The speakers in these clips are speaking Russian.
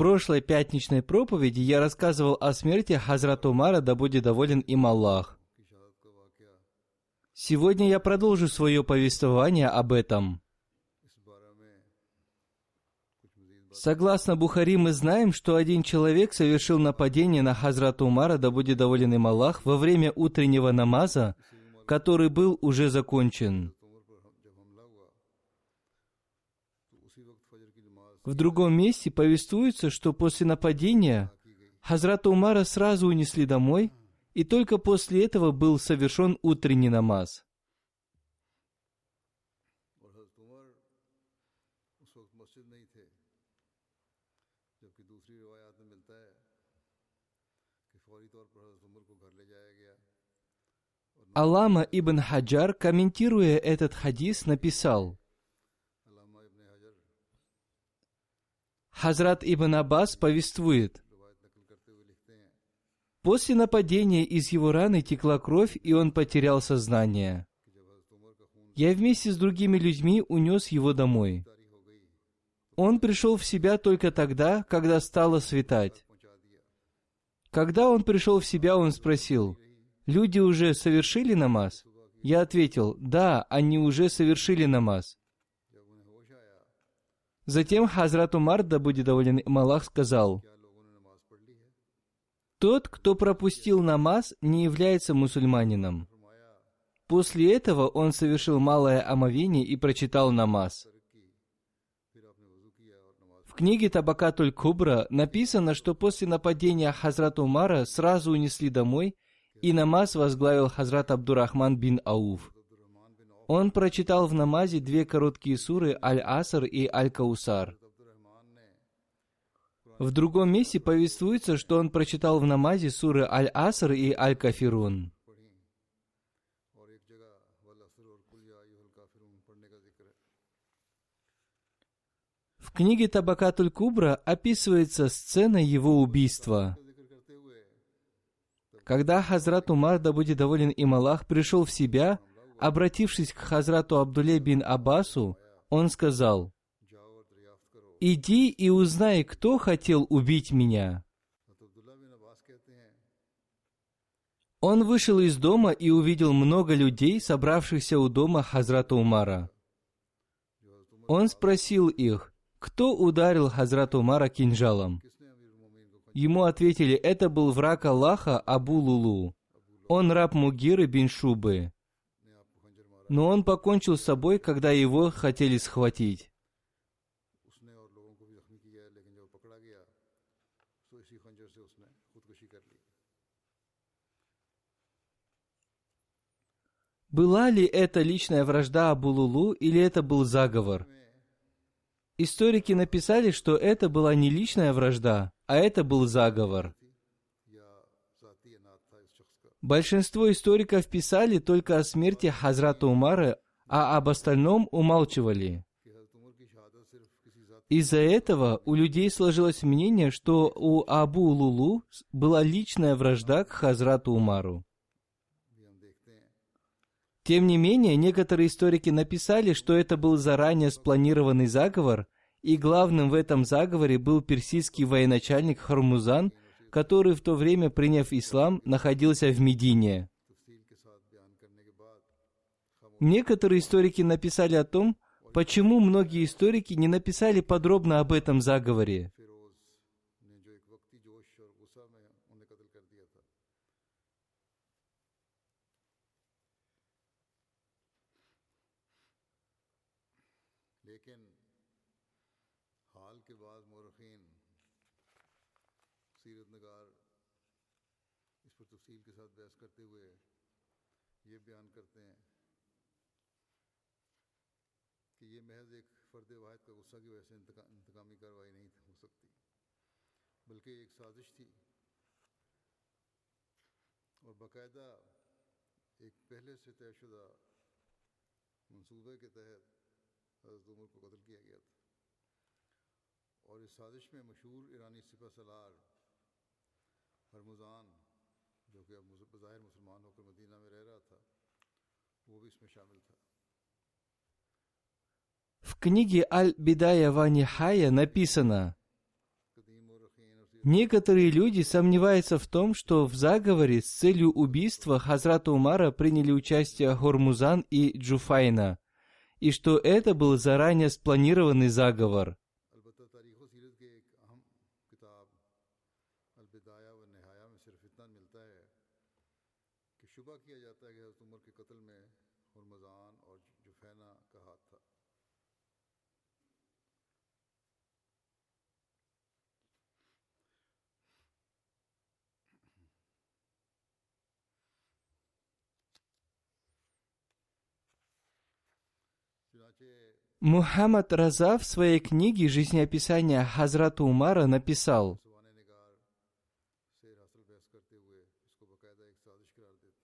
Прошлой пятничной проповеди я рассказывал о смерти Хазрата Умара, да будет доволен им Аллах. Сегодня я продолжу свое повествование об этом. Согласно Бухари, мы знаем, что один человек совершил нападение на Хазрата Умара, да будет доволен им Аллах, во время утреннего намаза, который был уже закончен. В другом месте повествуется, что после нападения Хазрата Умара сразу унесли домой, и только после этого был совершен утренний намаз. Алама ибн Хаджар, комментируя этот хадис, написал, Хазрат Ибн Аббас повествует, После нападения из его раны текла кровь, и он потерял сознание. Я вместе с другими людьми унес его домой. Он пришел в себя только тогда, когда стало светать. Когда он пришел в себя, он спросил, «Люди уже совершили намаз?» Я ответил, «Да, они уже совершили намаз». Затем Хазрат Умар, да будет доволен Малах, сказал, «Тот, кто пропустил намаз, не является мусульманином». После этого он совершил малое омовение и прочитал намаз. В книге Табакатуль Кубра написано, что после нападения Хазрат Умара сразу унесли домой, и намаз возглавил Хазрат Абдурахман бин Ауф – он прочитал в намазе две короткие суры Аль-Аср и Аль-Каусар. В другом месте повествуется, что он прочитал в намазе суры Аль-Аср и Аль-Кафирун. В книге Табакатуль Кубра описывается сцена его убийства. Когда Хазрат Умар, да будет доволен им Аллах, пришел в себя – Обратившись к Хазрату Абдуле бин Аббасу, он сказал, «Иди и узнай, кто хотел убить меня». Он вышел из дома и увидел много людей, собравшихся у дома Хазрата Умара. Он спросил их, кто ударил Хазрата Умара кинжалом. Ему ответили, это был враг Аллаха Абу Лулу. Он раб Мугиры бин Шубы но он покончил с собой, когда его хотели схватить. Была ли это личная вражда Абулулу или это был заговор? Историки написали, что это была не личная вражда, а это был заговор. Большинство историков писали только о смерти Хазрата Умара, а об остальном умалчивали. Из-за этого у людей сложилось мнение, что у Абу Лулу была личная вражда к Хазрату Умару. Тем не менее, некоторые историки написали, что это был заранее спланированный заговор, и главным в этом заговоре был персидский военачальник Хармузан, который в то время, приняв ислам, находился в Медине. Некоторые историки написали о том, почему многие историки не написали подробно об этом заговоре – یہ بیان کرتے ہیں کہ یہ محض ایک فرد واحد کا غصہ کی وجہ سے انتقامی کاروائی نہیں ہو سکتی، بلکہ ایک سازش تھی۔ اور باقاعدہ ایک پہلے سے طے شدہ منصوبے کے تحت حضرت عمر کو قتل کیا گیا تھا۔ اور اس سازش میں مشہور ایرانی سپہ سلار ہرمزان В книге Аль-Бидая Вани Хая написано, Некоторые люди сомневаются в том, что в заговоре с целью убийства Хазрата Умара приняли участие Хормузан и Джуфайна, и что это был заранее спланированный заговор. Мухаммад Раза в своей книге «Жизнеописание Хазрата Умара» написал,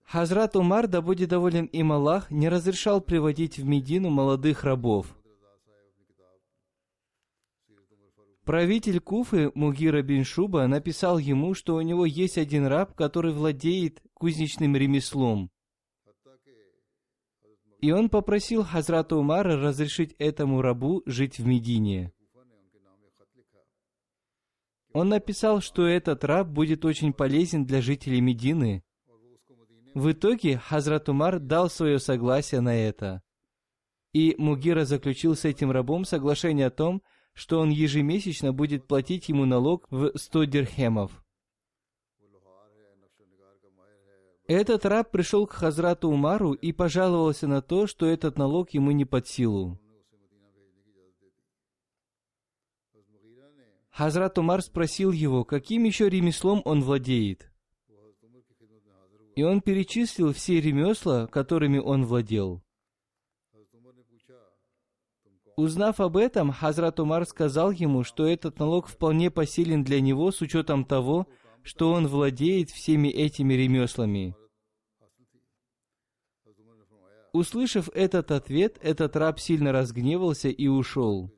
Хазрат Умар, да будет доволен им Аллах, не разрешал приводить в Медину молодых рабов. Правитель Куфы Мугира бин Шуба написал ему, что у него есть один раб, который владеет кузнечным ремеслом. И он попросил Хазрата Умара разрешить этому рабу жить в Медине. Он написал, что этот раб будет очень полезен для жителей Медины. В итоге Хазрат Умар дал свое согласие на это. И Мугира заключил с этим рабом соглашение о том, что он ежемесячно будет платить ему налог в 100 дирхемов. Этот раб пришел к Хазрату Умару и пожаловался на то, что этот налог ему не под силу. Хазрат Умар спросил его, каким еще ремеслом он владеет. И он перечислил все ремесла, которыми он владел. Узнав об этом, Хазрат Умар сказал ему, что этот налог вполне посилен для него с учетом того, что он владеет всеми этими ремеслами. Услышав этот ответ, этот раб сильно разгневался и ушел.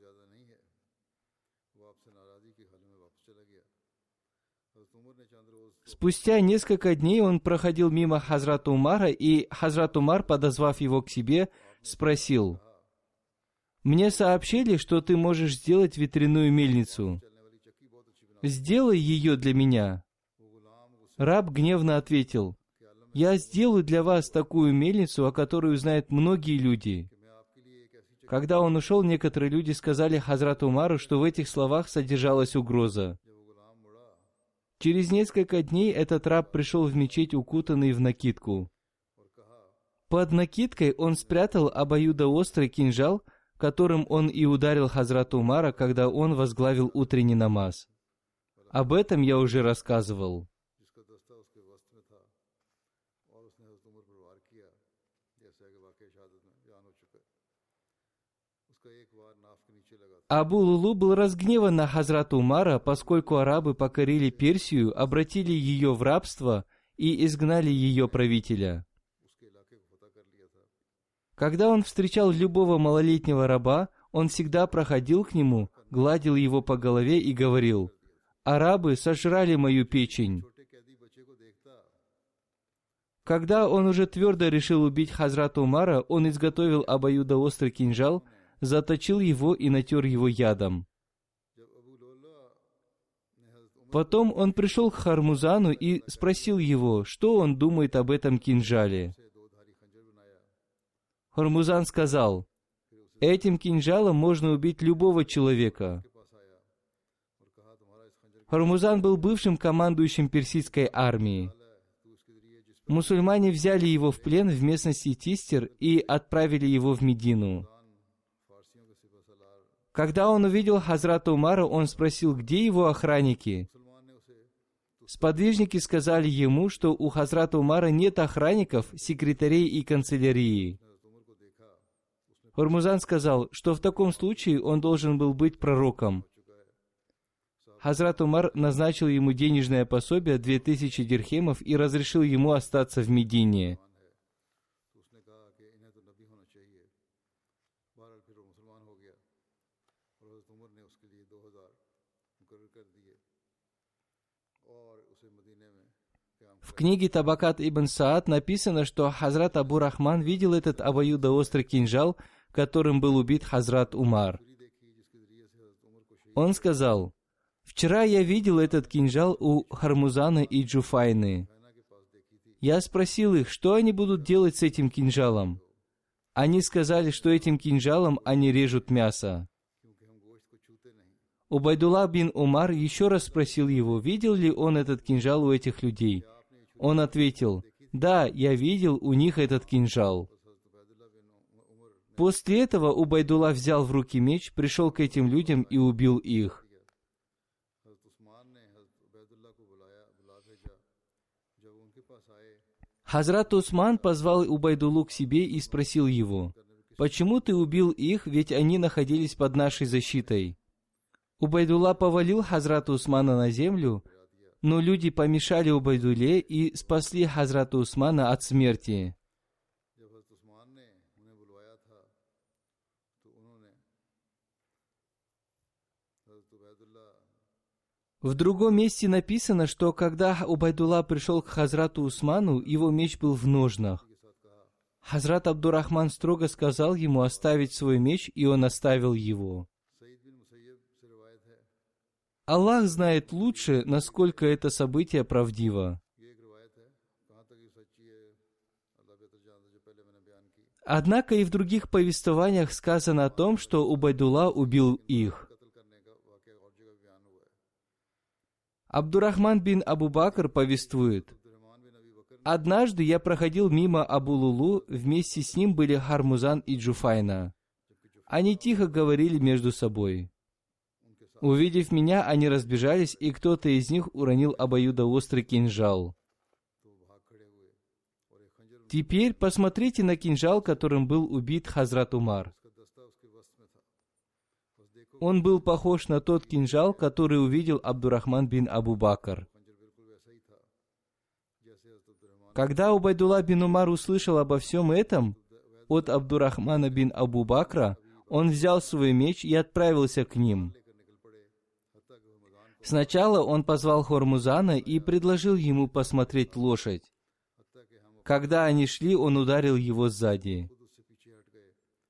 Спустя несколько дней он проходил мимо Хазрат Умара, и Хазрат Умар, подозвав его к себе, спросил, «Мне сообщили, что ты можешь сделать ветряную мельницу. Сделай ее для меня». Раб гневно ответил, «Я сделаю для вас такую мельницу, о которой узнают многие люди». Когда он ушел, некоторые люди сказали Хазрату Умару, что в этих словах содержалась угроза. Через несколько дней этот раб пришел в мечеть, укутанный в накидку. Под накидкой он спрятал обоюдоострый кинжал, которым он и ударил Хазрат Умара, когда он возглавил утренний намаз. Об этом я уже рассказывал. Абу Лулу был разгневан на Хазрат Умара, поскольку арабы покорили Персию, обратили ее в рабство и изгнали ее правителя. Когда он встречал любого малолетнего раба, он всегда проходил к нему, гладил его по голове и говорил, «Арабы сожрали мою печень». Когда он уже твердо решил убить Хазрата Умара, он изготовил обоюдоострый кинжал – заточил его и натер его ядом. Потом он пришел к Хармузану и спросил его, что он думает об этом кинжале. Хармузан сказал, этим кинжалом можно убить любого человека. Хармузан был бывшим командующим персидской армии. Мусульмане взяли его в плен в местности Тистер и отправили его в Медину. Когда он увидел Хазрата Умара, он спросил, где его охранники. Сподвижники сказали ему, что у Хазрата Умара нет охранников, секретарей и канцелярии. Хурмузан сказал, что в таком случае он должен был быть пророком. Хазрат Умар назначил ему денежное пособие 2000 дирхемов и разрешил ему остаться в Медине. Книге Табакат ибн Саад написано, что Хазрат Абу Рахман видел этот обоюдоострый кинжал, которым был убит Хазрат Умар. Он сказал, «Вчера я видел этот кинжал у Хармузана и Джуфайны. Я спросил их, что они будут делать с этим кинжалом. Они сказали, что этим кинжалом они режут мясо. Убайдулла бин Умар еще раз спросил его, видел ли он этот кинжал у этих людей. Он ответил, «Да, я видел у них этот кинжал». После этого Убайдулла взял в руки меч, пришел к этим людям и убил их. Хазрат Усман позвал Убайдулу к себе и спросил его, «Почему ты убил их, ведь они находились под нашей защитой?» Убайдулла повалил Хазрата Усмана на землю, но люди помешали Убайдуле и спасли Хазрата Усмана от смерти. В другом месте написано, что когда Убайдулла пришел к Хазрату Усману, его меч был в ножнах. Хазрат Абдурахман строго сказал ему оставить свой меч, и он оставил его. Аллах знает лучше, насколько это событие правдиво. Однако и в других повествованиях сказано о том, что Убайдулла убил их. Абдурахман бин Абу Бакр повествует, «Однажды я проходил мимо Абу Лулу, вместе с ним были Хармузан и Джуфайна. Они тихо говорили между собой. Увидев меня, они разбежались, и кто-то из них уронил обоюдоострый кинжал. Теперь посмотрите на кинжал, которым был убит Хазрат Умар. Он был похож на тот кинжал, который увидел Абдурахман бин Абу Бакр. Когда Убайдулла бин Умар услышал обо всем этом от Абдурахмана бин Абу Бакра, он взял свой меч и отправился к ним. Сначала он позвал Хормузана и предложил ему посмотреть лошадь. Когда они шли, он ударил его сзади.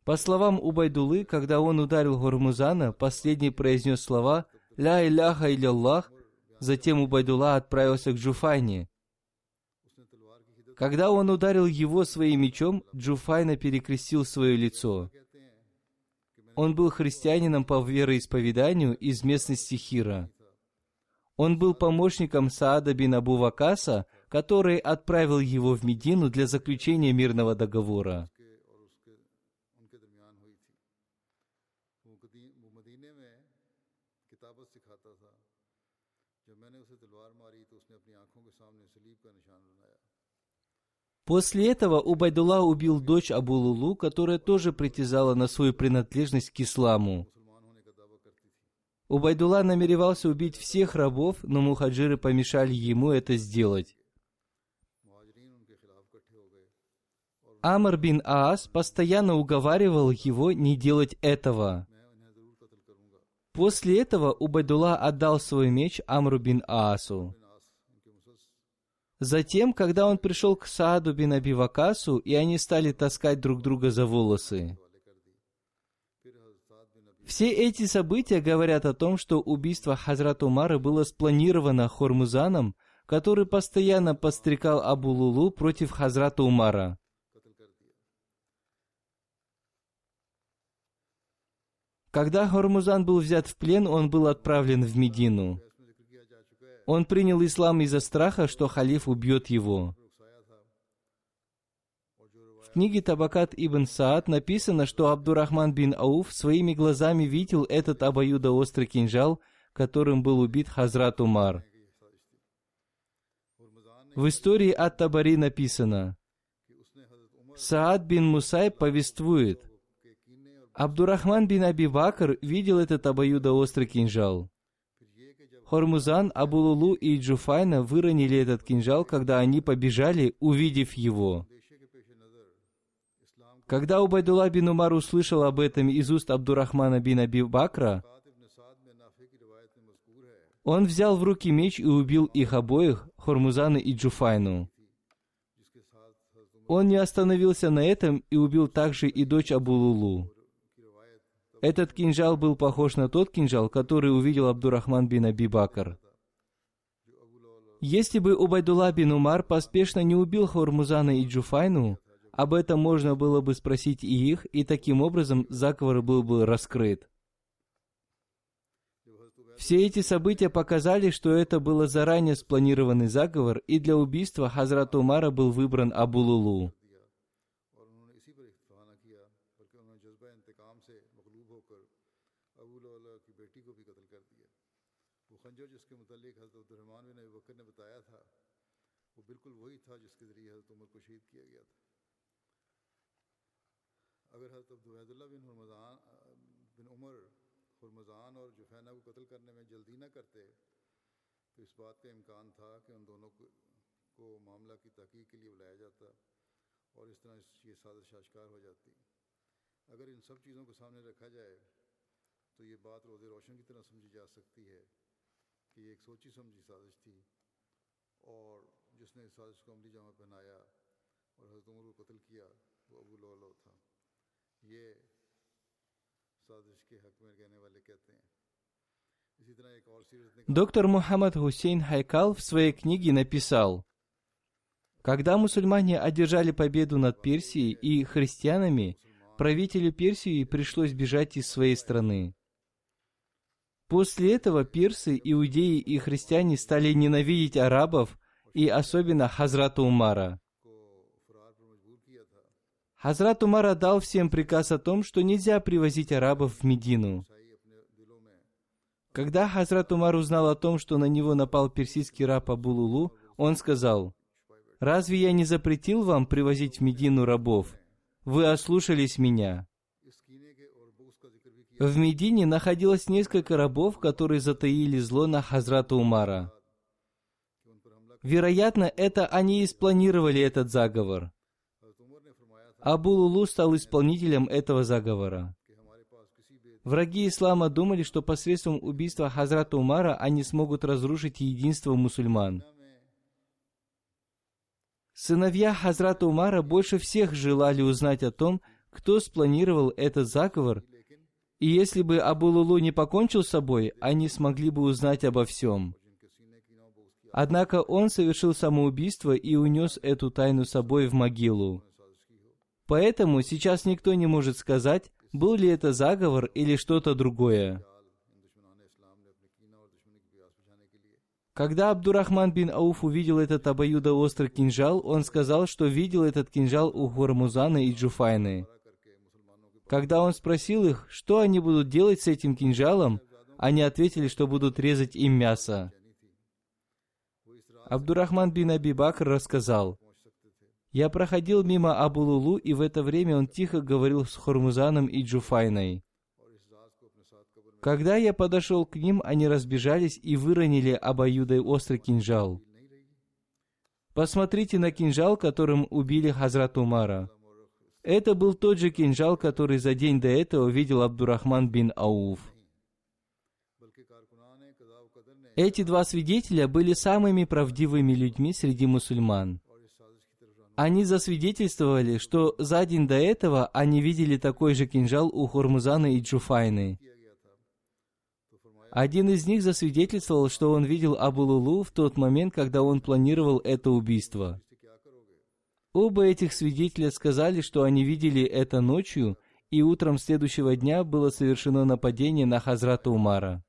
По словам Убайдулы, когда он ударил Гурмузана, последний произнес слова «Ля иляха Аллах», затем Убайдула отправился к Джуфайне. Когда он ударил его своим мечом, Джуфайна перекрестил свое лицо. Он был христианином по вероисповеданию из местности Хира. Он был помощником Саада бин Абу Вакаса, который отправил его в Медину для заключения мирного договора. После этого Убайдулла убил дочь Абу Лулу, которая тоже притязала на свою принадлежность к исламу. Убайдулла намеревался убить всех рабов, но мухаджиры помешали ему это сделать. Амр бин Аас постоянно уговаривал его не делать этого. После этого Убайдулла отдал свой меч Амру бин Аасу. Затем, когда он пришел к Сааду бин Аби Вакасу, и они стали таскать друг друга за волосы. Все эти события говорят о том, что убийство Хазрат Умара было спланировано Хормузаном, который постоянно подстрекал Абу Лулу против Хазрата Умара. Когда Хормузан был взят в плен, он был отправлен в Медину. Он принял ислам из-за страха, что халиф убьет его. Книге Табакат ибн Саад написано, что Абдурахман бин Ауф своими глазами видел этот обоюдоострый кинжал, которым был убит Хазрат Умар. В истории от Табари написано, Саад бин Мусай повествует, Абдурахман бин Аби Бакр видел этот обоюдоострый кинжал. Хормузан, Абулулу и Джуфайна выронили этот кинжал, когда они побежали, увидев его. Когда Убайдулла бин Умар услышал об этом из уст Абдурахмана бин Аби Бакра, он взял в руки меч и убил их обоих, Хормузана и Джуфайну. Он не остановился на этом и убил также и дочь Абулулу. Этот кинжал был похож на тот кинжал, который увидел Абдурахман бин Аби Бакр. Если бы Убайдулла бин Умар поспешно не убил Хормузана и Джуфайну, об этом можно было бы спросить и их, и таким образом заговор был бы раскрыт. Все эти события показали, что это было заранее спланированный заговор, и для убийства Хазрат Умара был выбран Абулулу. بالکل وہی تھا جس کے ذریعے حضرت عمر کو شہید کیا گیا تھا اگر حضرت عبد اللہ بن حرمضان بن عمر حرمضان اور جفینہ کو قتل کرنے میں جلدی نہ کرتے، تو اس بات کا امکان تھا کہ ان دونوں کو معاملہ کی تحقیق کے لیے بلایا جاتا اور اس طرح یہ سازش آشکار ہو جاتی۔ اگر ان سب چیزوں کو سامنے رکھا جائے، تو یہ بات روز روشن کی طرح سمجھی جا سکتی ہے کہ یہ ایک سوچی سمجھی سازش تھی اور جس نے اس سازش کو عملی جامہ پہنایا اور حضرت عمر کو قتل کیا، وہ ابو لولو تھا۔ Доктор Мухаммад Хусейн Хайкал в своей книге написал, когда мусульмане одержали победу над Персией и христианами, правителю Персии пришлось бежать из своей страны. После этого персы, иудеи и христиане стали ненавидеть арабов и особенно Хазрата Умара. Хазрат Умар дал всем приказ о том, что нельзя привозить арабов в Медину. Когда Хазрат Умар узнал о том, что на него напал персидский раб Абулулу, он сказал, «Разве я не запретил вам привозить в Медину рабов? Вы ослушались меня». В Медине находилось несколько рабов, которые затаили зло на Хазрата Умара. Вероятно, это они и спланировали этот заговор. Абу Лулу стал исполнителем этого заговора. Враги ислама думали, что посредством убийства Хазрата Умара они смогут разрушить единство мусульман. Сыновья Хазрата Умара больше всех желали узнать о том, кто спланировал этот заговор, и если бы Абу Лулу не покончил с собой, они смогли бы узнать обо всем. Однако он совершил самоубийство и унес эту тайну с собой в могилу. Поэтому сейчас никто не может сказать, был ли это заговор или что-то другое. Когда Абдурахман бин Ауф увидел этот обоюдоострый кинжал, он сказал, что видел этот кинжал у Хурмузана и Джуфайны. Когда он спросил их, что они будут делать с этим кинжалом, они ответили, что будут резать им мясо. Абдурахман бин Аби Бакр рассказал, я проходил мимо Абулулу, и в это время он тихо говорил с Хурмузаном и Джуфайной. Когда я подошел к ним, они разбежались и выронили обоюдой острый кинжал. Посмотрите на кинжал, которым убили Хазрат Умара. Это был тот же кинжал, который за день до этого видел Абдурахман бин Ауф. Эти два свидетеля были самыми правдивыми людьми среди мусульман. Они засвидетельствовали, что за день до этого они видели такой же кинжал у Хурмузана и Джуфайны. Один из них засвидетельствовал, что он видел Абу Лулу в тот момент, когда он планировал это убийство. Оба этих свидетеля сказали, что они видели это ночью, и утром следующего дня было совершено нападение на Хазрата Умара.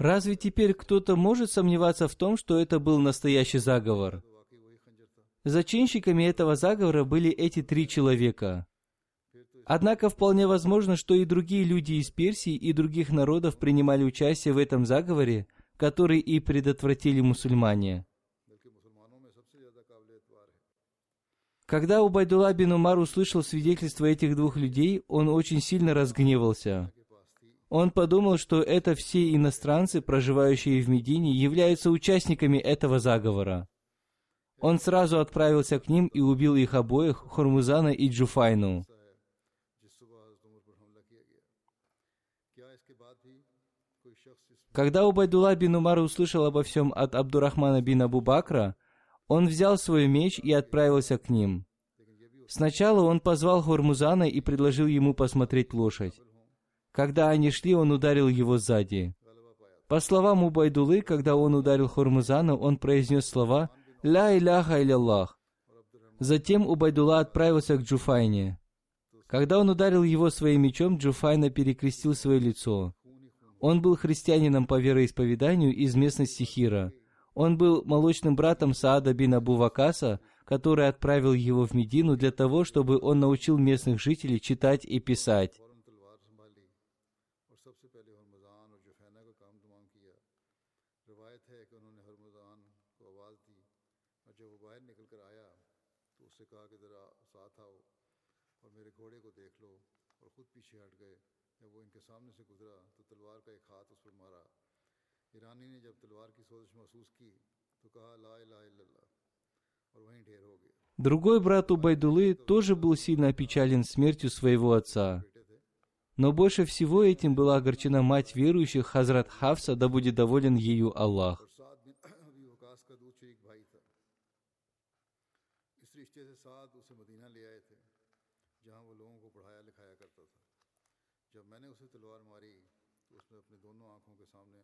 Разве теперь кто-то может сомневаться в том, что это был настоящий заговор? Зачинщиками этого заговора были эти три человека. Однако вполне возможно, что и другие люди из Персии и других народов принимали участие в этом заговоре, который и предотвратили мусульмане. Когда Убайдулла бин Умар услышал свидетельство этих двух людей, он очень сильно разгневался. Он подумал, что это все иностранцы, проживающие в Медине, являются участниками этого заговора. Он сразу отправился к ним и убил их обоих, Хурмузана и Джуфайну. Когда Убайдулла бин Умар услышал обо всем от Абдурахмана бин Абу Бакра, он взял свой меч и отправился к ним. Сначала он позвал Хурмузана и предложил ему посмотреть лошадь. Когда они шли, он ударил его сзади. По словам Убайдулы, когда он ударил Хурмузана, он произнес слова «Ля иляха иляллах». Затем Убайдула отправился к Джуфайне. Когда он ударил его своим мечом, Джуфайна перекрестил свое лицо. Он был христианином по вероисповеданию из местности Хира. Он был молочным братом Саада бин Абу Вакаса, который отправил его в Медину для того, чтобы он научил местных жителей читать и писать. Другой брат Убайдулы тоже был сильно опечален смертью своего отца. Но больше всего этим была огорчена мать верующих Хазрат Хавса, да будет доволен ею Аллах. جب میں نے اسے تلوار ماری تو اس نے اپنی دونوں آنکھوں کے سامنے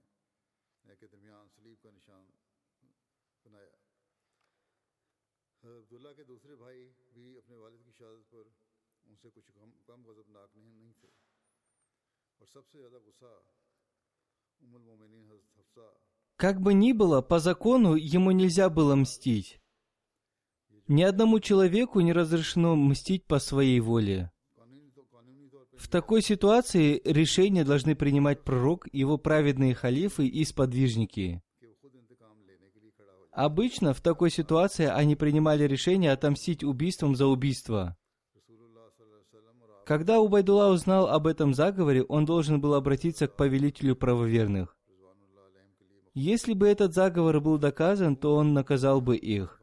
как бы ни было, по закону ему нельзя было мстить. Ни одному человеку не разрешено мстить по своей воле. В такой ситуации решения должны принимать пророк, его праведные халифы и сподвижники. Обычно в такой ситуации они принимали решение отомстить убийством за убийство. Когда Убайдулла узнал об этом заговоре, он должен был обратиться к повелителю правоверных. Если бы этот заговор был доказан, то он наказал бы их.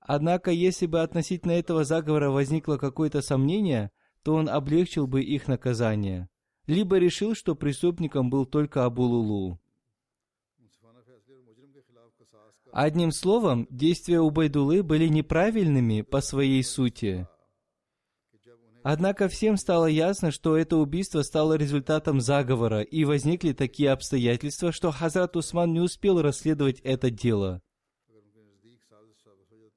Однако, если бы относительно этого заговора возникло какое-то сомнение, то он облегчил бы их наказание. Либо решил, что преступником был только Абулулу. Одним словом, действия Убайдулы были неправильными по своей сути. Однако всем стало ясно, что это убийство стало результатом заговора, и возникли такие обстоятельства, что Хазрат Усман не успел расследовать это дело.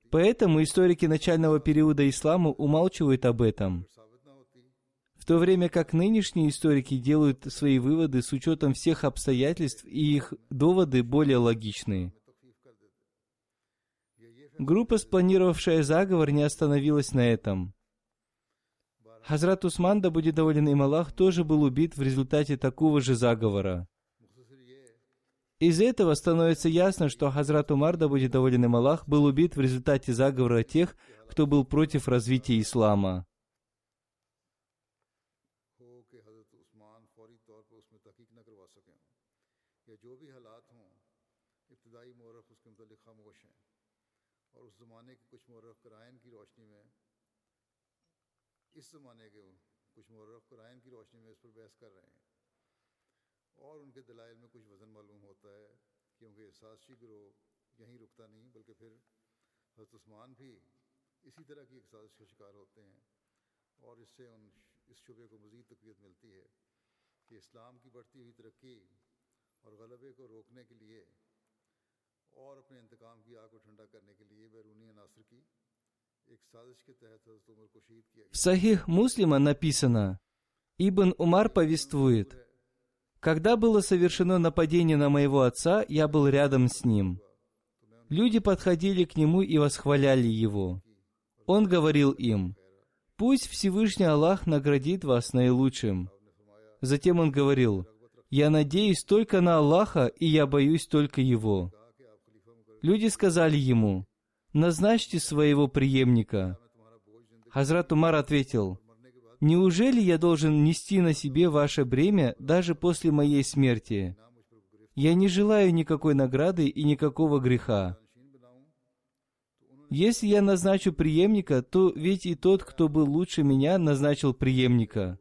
Поэтому историки начального периода ислама умалчивают об этом. В то время как нынешние историки делают свои выводы с учетом всех обстоятельств, и их доводы более логичные. Группа, спланировавшая заговор, не остановилась на этом. Хазрат Усман, да будет доволен им Аллах, тоже был убит в результате такого же заговора. Из этого становится ясно, что Хазрат Умар, да будет доволен им Аллах, был убит в результате заговора тех, кто был против развития ислама. زمانے کے کچھ مورخ قرائن کی روشنی میں اس پر بحث کر رہے ہیں۔ اور ان کے دلائل میں کچھ وزن معلوم ہوتا ہے، کیونکہ سازشی گروہ یہیں رکتا نہیں، بلکہ پھر حضرت عثمان بھی اسی طرح کی ایک سازش کا شکار ہوتے ہیں۔ اور اس سے ان اس شعبے کو مزید تقویت ملتی ہے کہ اسلام کی بڑھتی ہوئی ترقی اور غلبے کو روکنے کے لیے اور اپنے انتقام کی آگ کو ٹھنڈا کرنے کے لیے بیرونی عناصر کی В Сахих Муслима написано, Ибн Умар повествует, «Когда было совершено нападение на моего отца, я был рядом с ним. Люди подходили к нему и восхваляли его. Он говорил им, «Пусть Всевышний Аллах наградит вас наилучшим». Затем он говорил, «Я надеюсь только на Аллаха, и я боюсь только Его». Люди сказали ему, «Назначьте своего преемника». Хазрат Умар ответил, «Неужели я должен нести на себе ваше бремя даже после моей смерти? Я не желаю никакой награды и никакого греха. Если я назначу преемника, то ведь и тот, кто был лучше меня, назначил преемника.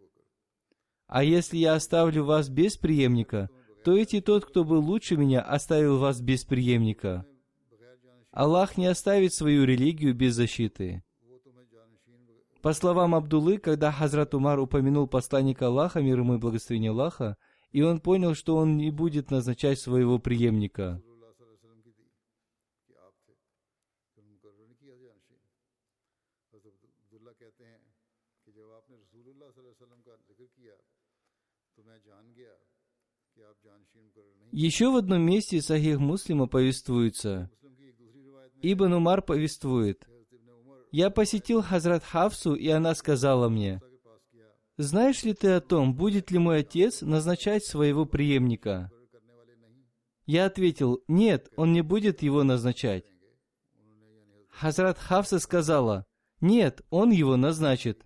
А если я оставлю вас без преемника, то ведь и тот, кто был лучше меня, оставил вас без преемника. Аллах не оставит свою религию без защиты. По словам Абдулы, когда Хазрат Умар упомянул посланника Аллаха, мир ему и благословение Аллаха, и он понял, что он не будет назначать своего преемника. Еще в одном месте Сахих Муслима повествуется – Ибн Умар повествует, «Я посетил Хазрат Хавсу, и она сказала мне, «Знаешь ли ты о том, будет ли мой отец назначать своего преемника?» Я ответил, «Нет, он не будет его назначать». Хазрат Хавса сказала, «Нет, он его назначит».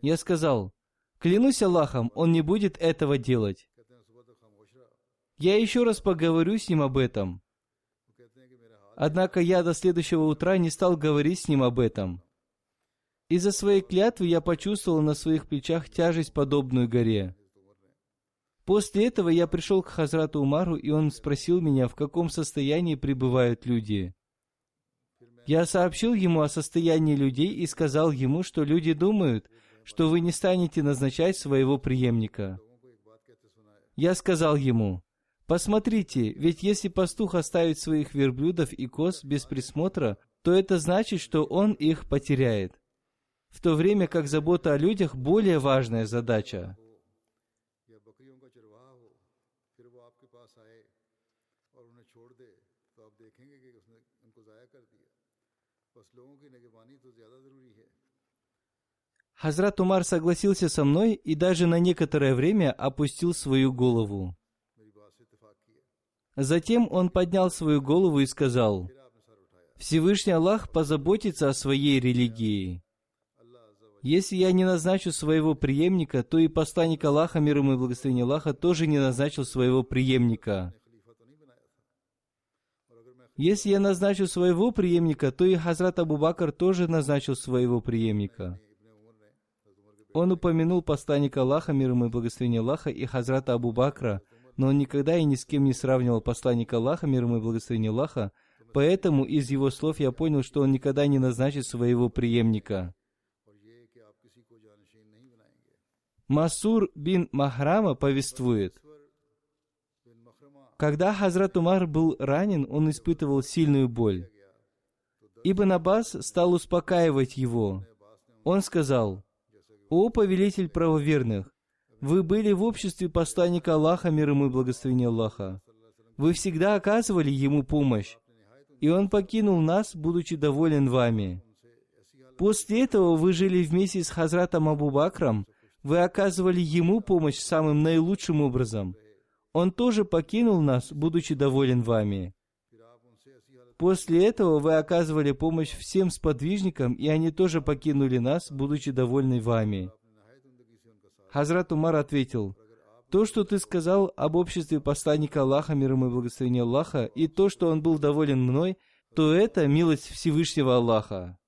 Я сказал, «Клянусь Аллахом, он не будет этого делать». Я еще раз поговорю с ним об этом. Однако я до следующего утра не стал говорить с ним об этом. Из-за своей клятвы я почувствовал на своих плечах тяжесть, подобную горе. После этого я пришел к Хазрату Умару, и он спросил меня, в каком состоянии пребывают люди. Я сообщил ему о состоянии людей и сказал ему, что люди думают, что вы не станете назначать своего преемника. Я сказал ему, Посмотрите, ведь если пастух оставит своих верблюдов и коз без присмотра, то это значит, что он их потеряет. В то время как забота о людях – более важная задача. Хазрат Умар согласился со мной и даже на некоторое время опустил свою голову. Затем он поднял свою голову и сказал, «Всевышний Аллах позаботится о своей религии. Если я не назначу своего преемника, то и посланник Аллаха, мир ему и благословение Аллаха, тоже не назначил своего преемника. Если я назначу своего преемника, то и Хазрат Абу Бакр тоже назначил своего преемника. Он упомянул посланника Аллаха, мир ему и благословение Аллаха, и Хазрата Абу Бакра – но он никогда и ни с кем не сравнивал посланника Аллаха, мир ему и благословение Аллаха, поэтому из его слов я понял, что он никогда не назначит своего преемника. Масур бин Махрама повествует, когда Хазрат Умар был ранен, он испытывал сильную боль. Ибн Аббас стал успокаивать его. Он сказал, «О повелитель правоверных, вы были в обществе посланника Аллаха, мир ему и благословение Аллаха. Вы всегда оказывали ему помощь, и он покинул нас, будучи доволен вами. После этого вы жили вместе с Хазратом Абу Бакром, вы оказывали ему помощь самым наилучшим образом. Он тоже покинул нас, будучи доволен вами. После этого вы оказывали помощь всем сподвижникам, и они тоже покинули нас, будучи довольны вами. Хазрат Умар ответил, то, что ты сказал об обществе посланника Аллаха, мир ему и благословение Аллаха, и то, что он был доволен мной, то это милость Всевышнего Аллаха.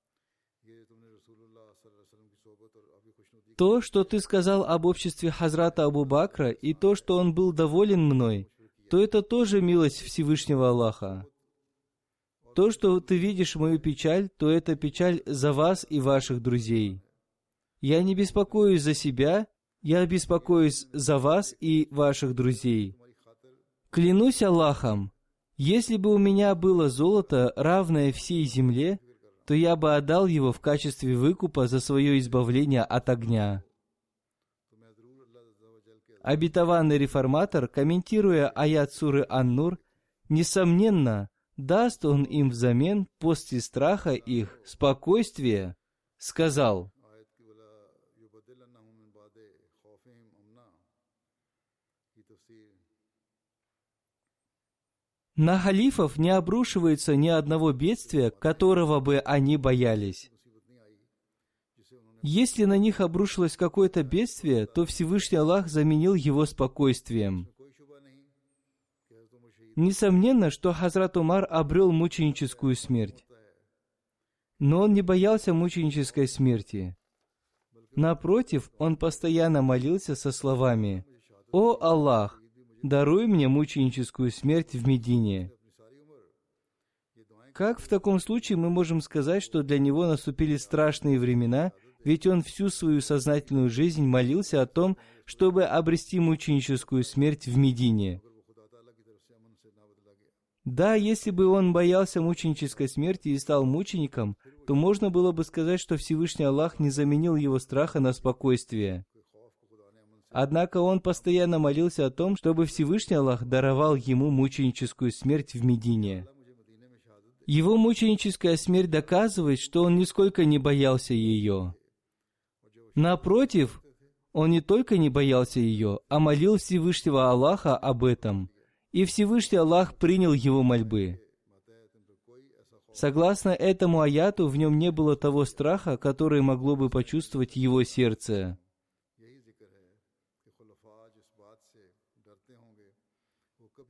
То, что ты сказал об обществе Хазрата Абу Бакра, и то, что он был доволен мной, то это тоже милость Всевышнего Аллаха. То, что ты видишь мою печаль, то это печаль за вас и ваших друзей. Я не беспокоюсь за себя, я беспокоюсь за вас и ваших друзей. Клянусь Аллахом, если бы у меня было золото, равное всей земле, то я бы отдал его в качестве выкупа за свое избавление от огня. Обетованный реформатор, комментируя аят суры Ан-Нур, несомненно, даст он им взамен после страха их спокойствие, сказал, На халифов не обрушивается ни одного бедствия, которого бы они боялись. Если на них обрушилось какое-то бедствие, то Всевышний Аллах заменил его спокойствием. Несомненно, что Хазрат Умар обрел мученическую смерть. Но он не боялся мученической смерти. Напротив, он постоянно молился со словами «О Аллах, даруй мне мученическую смерть в Медине». Как в таком случае мы можем сказать, что для него наступили страшные времена, ведь он всю свою сознательную жизнь молился о том, чтобы обрести мученическую смерть в Медине – да, если бы он боялся мученической смерти и стал мучеником, то можно было бы сказать, что Всевышний Аллах не заменил его страха на спокойствие. Однако он постоянно молился о том, чтобы Всевышний Аллах даровал ему мученическую смерть в Медине. Его мученическая смерть доказывает, что он нисколько не боялся ее. Напротив, он не только не боялся ее, а молил Всевышнего Аллаха об этом – и Всевышний Аллах принял его мольбы. Согласно этому аяту, в нем не было того страха, который могло бы почувствовать его сердце.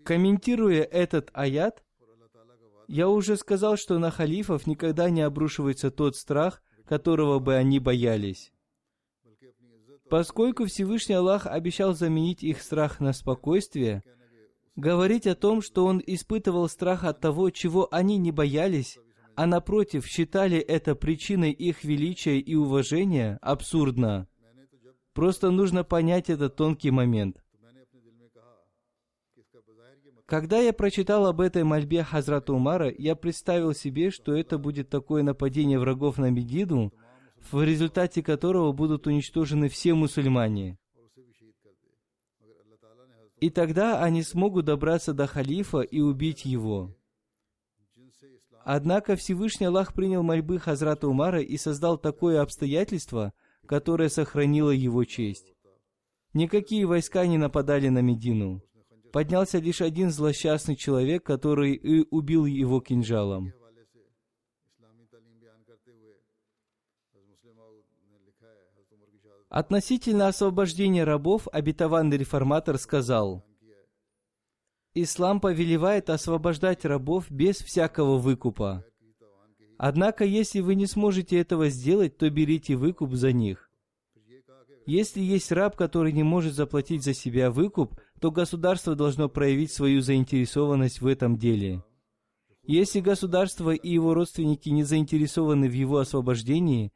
Комментируя этот аят, я уже сказал, что на халифов никогда не обрушивается тот страх, которого бы они боялись. Поскольку Всевышний Аллах обещал заменить их страх на спокойствие – Говорить о том, что он испытывал страх от того, чего они не боялись, а напротив считали это причиной их величия и уважения, абсурдно. Просто нужно понять этот тонкий момент. Когда я прочитал об этой мольбе Хазрата Умара, я представил себе, что это будет такое нападение врагов на Медину, в результате которого будут уничтожены все мусульмане. И тогда они смогут добраться до халифа и убить его. Однако Всевышний Аллах принял мольбы Хазрата Умара и создал такое обстоятельство, которое сохранило его честь. Никакие войска не нападали на Медину. Поднялся лишь один злосчастный человек, который и убил его кинжалом. Относительно освобождения рабов, обетованный реформатор сказал, «Ислам повелевает освобождать рабов без всякого выкупа. Однако, если вы не сможете этого сделать, то берите выкуп за них. Если есть раб, который не может заплатить за себя выкуп, то государство должно проявить свою заинтересованность в этом деле. Если государство и его родственники не заинтересованы в его освобождении,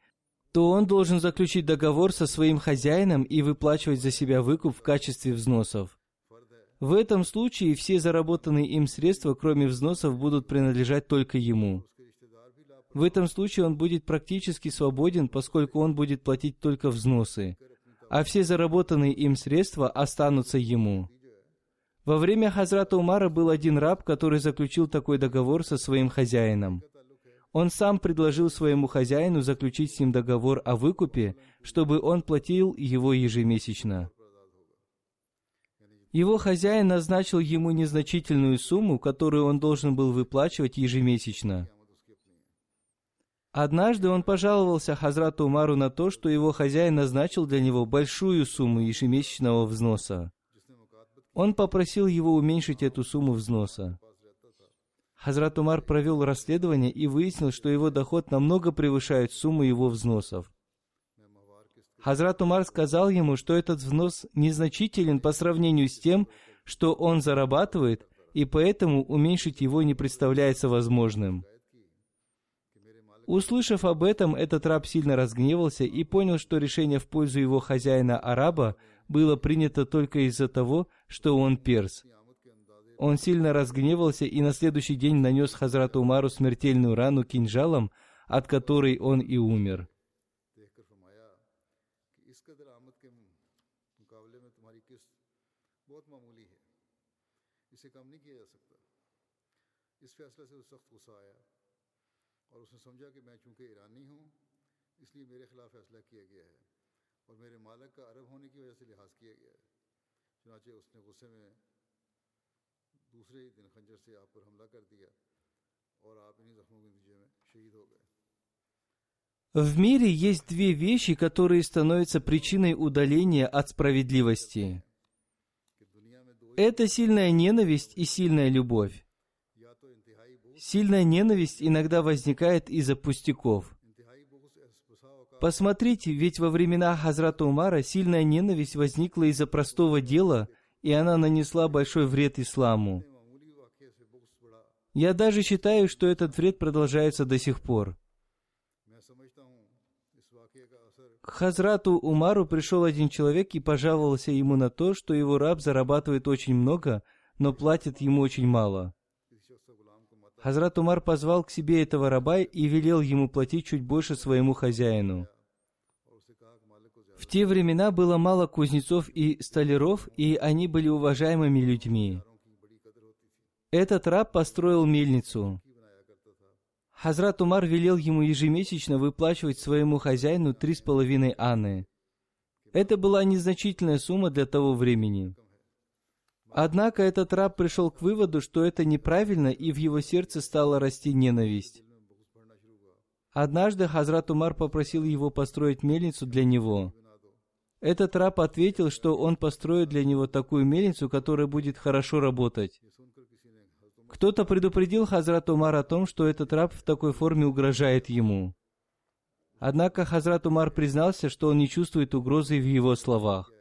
то он должен заключить договор со своим хозяином и выплачивать за себя выкуп в качестве взносов. В этом случае все заработанные им средства, кроме взносов, будут принадлежать только ему. В этом случае он будет практически свободен, поскольку он будет платить только взносы, а все заработанные им средства останутся ему. Во время Хазрата Умара был один раб, который заключил такой договор со своим хозяином – он сам предложил своему хозяину заключить с ним договор о выкупе, чтобы он платил его ежемесячно. Его хозяин назначил ему незначительную сумму, которую он должен был выплачивать ежемесячно. Однажды он пожаловался Хазрату Умару на то, что его хозяин назначил для него большую сумму ежемесячного взноса. Он попросил его уменьшить эту сумму взноса. Хазрат Умар провел расследование и выяснил, что его доход намного превышает сумму его взносов. Хазрат Умар сказал ему, что этот взнос незначителен по сравнению с тем, что он зарабатывает, и поэтому уменьшить его не представляется возможным. Услышав об этом, этот раб сильно разгневался и понял, что решение в пользу его хозяина-араба было принято только из-за того, что он перс. Он сильно разгневался и на следующий день нанес Хазрату Умару смертельную рану кинжалом, от которой он и умер. और उसने समझा कि मैं चूंकि ईरानी हूँ इसलिए मेरे खिलाफ फैसला किया गया है और मेरे मालिक का अरब होने की वजह से लिहाज किया गया है चुनाचे उसने गुस्से में दूसरे ही दिन खंजर से आप पर हमला कर दिया और आप इन्हीं जख्मों के नतीजे में शहीद हो गए В мире есть две вещи, которые становятся причиной удаления от справедливости. Это сильная ненависть и сильная любовь. Сильная ненависть иногда возникает из-за пустяков. Посмотрите, ведь во времена Хазрата Умара сильная ненависть возникла из-за простого дела, и она нанесла большой вред исламу. Я даже считаю, что этот вред продолжается до сих пор. К Хазрату Умару пришел один человек и пожаловался ему на то, что его раб зарабатывает очень много, но платит ему очень мало. Хазрат Умар позвал к себе этого раба и велел ему платить чуть больше своему хозяину. В те времена было мало кузнецов и столяров, и они были уважаемыми людьми. Этот раб построил мельницу. Хазрат Умар велел ему ежемесячно выплачивать своему хозяину три с половиной аны. Это была незначительная сумма для того времени. Однако этот раб пришел к выводу, что это неправильно, и в его сердце стала расти ненависть. Однажды Хазрат Умар попросил его построить мельницу для него. Этот раб ответил, что он построит для него такую мельницу, которая будет хорошо работать. Кто-то предупредил Хазрат Умар о том, что этот раб в такой форме угрожает ему. Однако Хазрат Умар признался, что он не чувствует угрозы в его словах.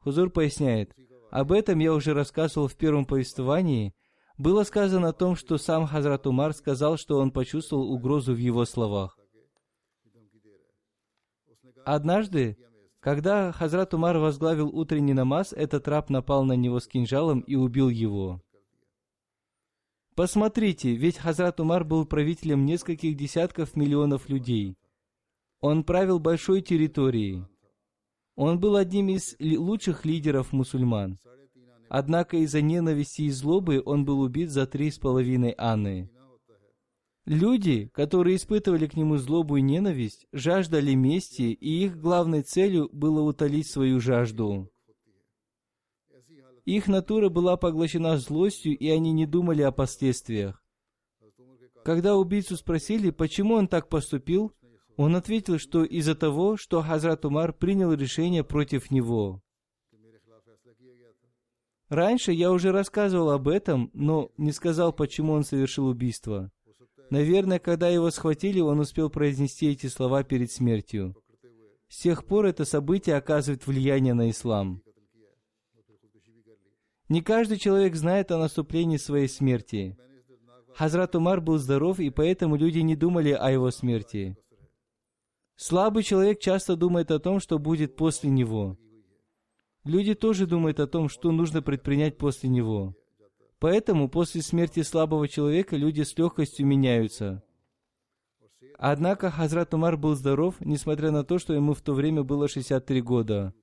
Хузур поясняет, об этом я уже рассказывал в первом повествовании. Было сказано о том, что сам Хазрат Умар сказал, что он почувствовал угрозу в его словах. Однажды, когда Хазрат Умар возглавил утренний намаз, этот раб напал на него с кинжалом и убил его. Посмотрите, ведь Хазрат Умар был правителем нескольких десятков миллионов людей. Он правил большой территорией. Он был одним из лучших лидеров мусульман. Однако из-за ненависти и злобы он был убит за три с половиной Анны. Люди, которые испытывали к нему злобу и ненависть, жаждали мести, и их главной целью было утолить свою жажду. Их натура была поглощена злостью, и они не думали о последствиях. Когда убийцу спросили, почему он так поступил, он ответил, что из-за того, что Хазрат Умар принял решение против него. Раньше я уже рассказывал об этом, но не сказал, почему он совершил убийство. Наверное, когда его схватили, он успел произнести эти слова перед смертью. С тех пор это событие оказывает влияние на ислам. Не каждый человек знает о наступлении своей смерти. Хазрат Умар был здоров, и поэтому люди не думали о его смерти. Слабый человек часто думает о том, что будет после него. Люди тоже думают о том, что нужно предпринять после него. Поэтому после смерти слабого человека люди с легкостью меняются. Однако Хазрат Умар был здоров, несмотря на то, что ему в то время было 63 года.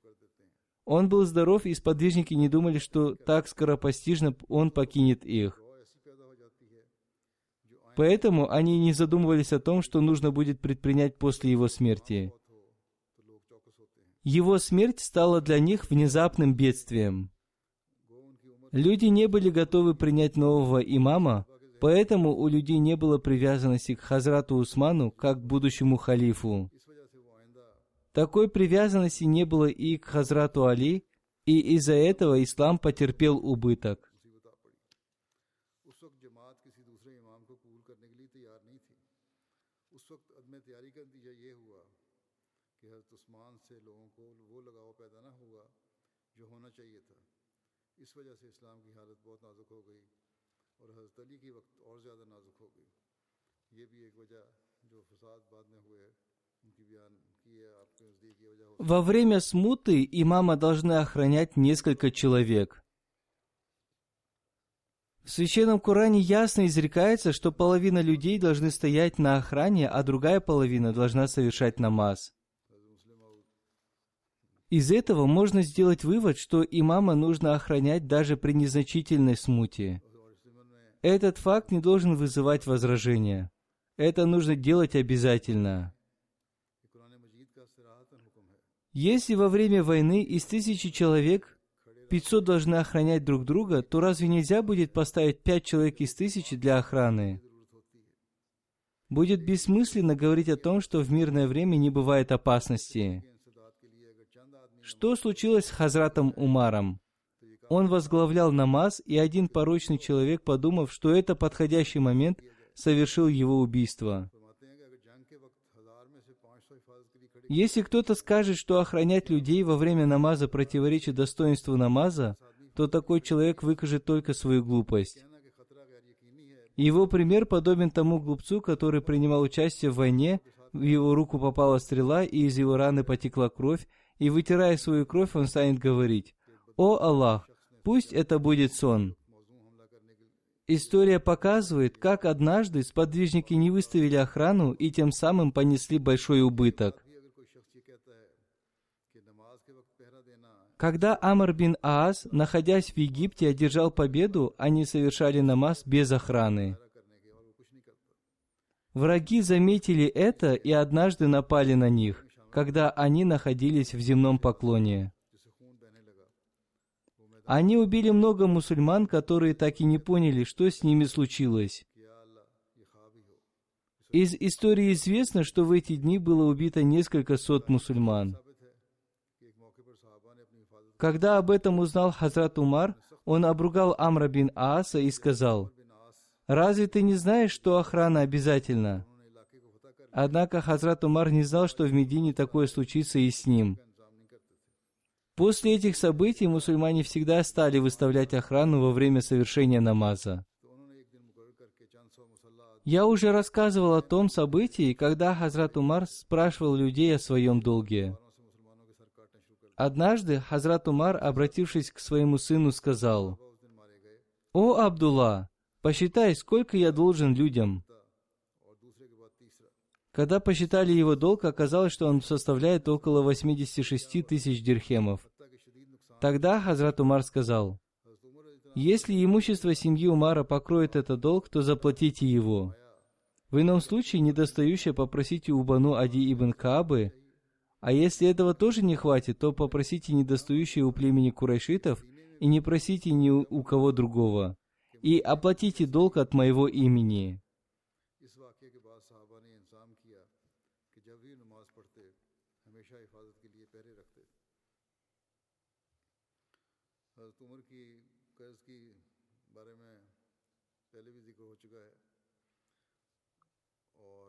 Он был здоров, и сподвижники не думали, что так скоропостижно он покинет их. Поэтому они не задумывались о том, что нужно будет предпринять после его смерти. Его смерть стала для них внезапным бедствием. Люди не были готовы принять нового имама, поэтому у людей не было привязанности к Хазрату Усману как к будущему халифу. Такой привязанности не было и к Хазрату Али, и из-за этого ислам потерпел убыток. इस वजह से इस्लाम की हालत बहुत नाजुक हो गई और हज़रत अली की वक्त और ज़्यादा नाजुक हो गई ये भी एक वजह जो फसाद बाद में हुए उनकी बयान की है आपके नज़दीक ये वजह हो Во время смуты имама должны охранять несколько человек. В Священном Коране ясно изрекается, что половина людей должны стоять на охране, а другая половина должна совершать намаз. Из этого можно сделать вывод, что имама нужно охранять даже при незначительной смуте. Этот факт не должен вызывать возражения. Это нужно делать обязательно. Если во время войны из тысячи человек 500 должны охранять друг друга, то разве нельзя будет поставить 5 человек из тысячи для охраны? Будет бессмысленно говорить о том, что в мирное время не бывает опасности. Что случилось с Хазратом Умаром? Он возглавлял намаз, и один порочный человек, подумав, что это подходящий момент, совершил его убийство. Если кто-то скажет, что охранять людей во время намаза противоречит достоинству намаза, то такой человек выкажет только свою глупость. Его пример подобен тому глупцу, который принимал участие в войне, в его руку попала стрела, и из его раны потекла кровь, и, вытирая свою кровь, он станет говорить, «О Аллах, пусть это будет сон». История показывает, как однажды сподвижники не выставили охрану и тем самым понесли большой убыток. Когда Амар бин Аас, находясь в Египте, одержал победу, они совершали намаз без охраны. Враги заметили это и однажды напали на них когда они находились в земном поклоне. Они убили много мусульман, которые так и не поняли, что с ними случилось. Из истории известно, что в эти дни было убито несколько сот мусульман. Когда об этом узнал Хазрат Умар, он обругал Амра бин Ааса и сказал, «Разве ты не знаешь, что охрана обязательна?» Однако Хазрат Умар не знал, что в Медине такое случится и с ним. После этих событий мусульмане всегда стали выставлять охрану во время совершения намаза. Я уже рассказывал о том событии, когда Хазрат Умар спрашивал людей о своем долге. Однажды Хазрат Умар, обратившись к своему сыну, сказал, «О, Абдулла, посчитай, сколько я должен людям». Когда посчитали его долг, оказалось, что он составляет около 86 тысяч дирхемов. Тогда Хазрат Умар сказал, «Если имущество семьи Умара покроет этот долг, то заплатите его. В ином случае недостающее попросите у Бану Ади ибн Каабы, а если этого тоже не хватит, то попросите недостающее у племени курайшитов и не просите ни у кого другого, и оплатите долг от моего имени».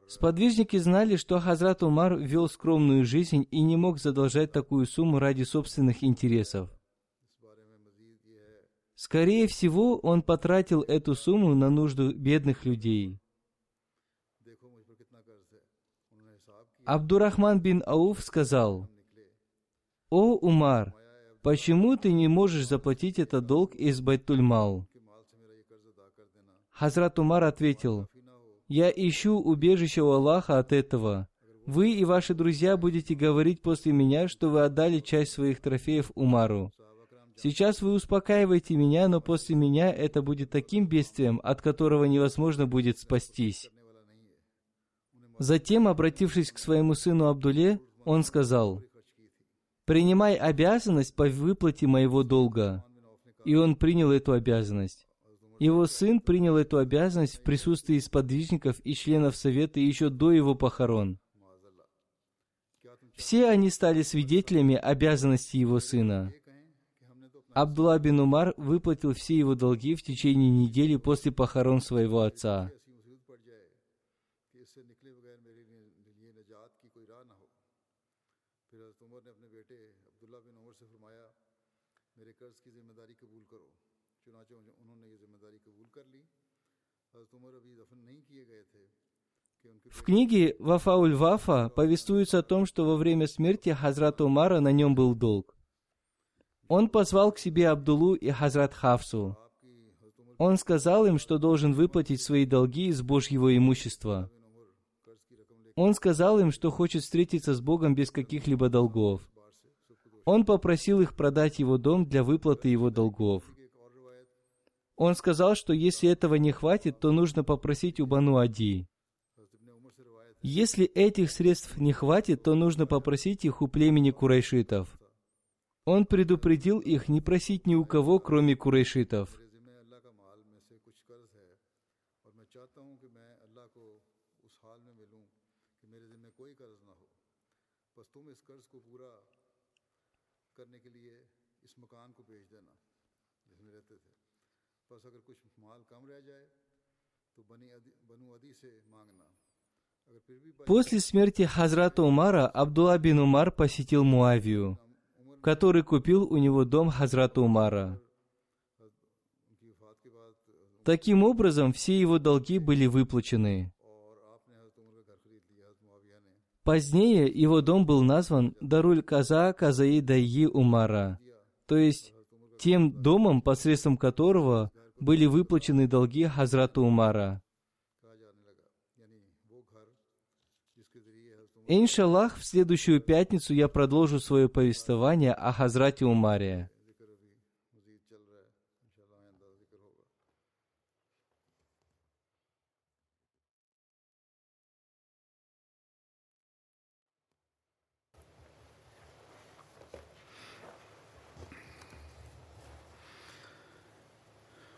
Сподвижники знали, что Хазрат Умар вел скромную жизнь и не мог задолжать такую сумму ради собственных интересов. Скорее всего, он потратил эту сумму на нужду бедных людей. Абдурахман бин Ауф сказал, «О, Умар, почему ты не можешь заплатить этот долг из Байтульмал?» Хазрат Умар ответил, я ищу убежище у Аллаха от этого. Вы и ваши друзья будете говорить после меня, что вы отдали часть своих трофеев Умару. Сейчас вы успокаиваете меня, но после меня это будет таким бедствием, от которого невозможно будет спастись. Затем, обратившись к своему сыну Абдуле, он сказал, «Принимай обязанность по выплате моего долга». И он принял эту обязанность. Его сын принял эту обязанность в присутствии сподвижников и членов Совета еще до его похорон. Все они стали свидетелями обязанности его сына. Абдулла бин Умар выплатил все его долги в течение недели после похорон своего отца. В книге «Вафауль Вафа» повествуется о том, что во время смерти Хазрат Умара на нем был долг. Он позвал к себе Абдулу и Хазрат Хавсу. Он сказал им, что должен выплатить свои долги из Божьего имущества. Он сказал им, что хочет встретиться с Богом без каких-либо долгов. Он попросил их продать его дом для выплаты его долгов. Он сказал, что если этого не хватит, то нужно попросить у Бану Ади. हज़रत इब्न उमर से रिवायत Если этих средств не хватит, то нужно попросить их у племени курайшитов. Он предупредил их не просить ни у кого, кроме курайшитов. मेरे ज़िम्मे अल्लाह का माल में से कुछ कर्ज है और मैं चाहता हूँ कि मैं अल्लाह को उस हाल में मिलूँ कि मेरे ज़िम्मे कोई कर्ज ना हो बस तुम इस कर्ज को पूरा करने के लिए इस मकान को बेच देना जिसमें रहते थे После смерти Хазрата Умара Абдулла бин Умар посетил Муавию, который купил у него дом Хазрата Умара. Таким образом, все его долги были выплачены. Позднее его дом был назван Даруль Каза Казаи Дайи Умара, то есть тем домом, посредством которого были выплачены долги Хазрату Умара. Иншаллах, в следующую пятницу я продолжу свое повествование о Хазрате Умаре.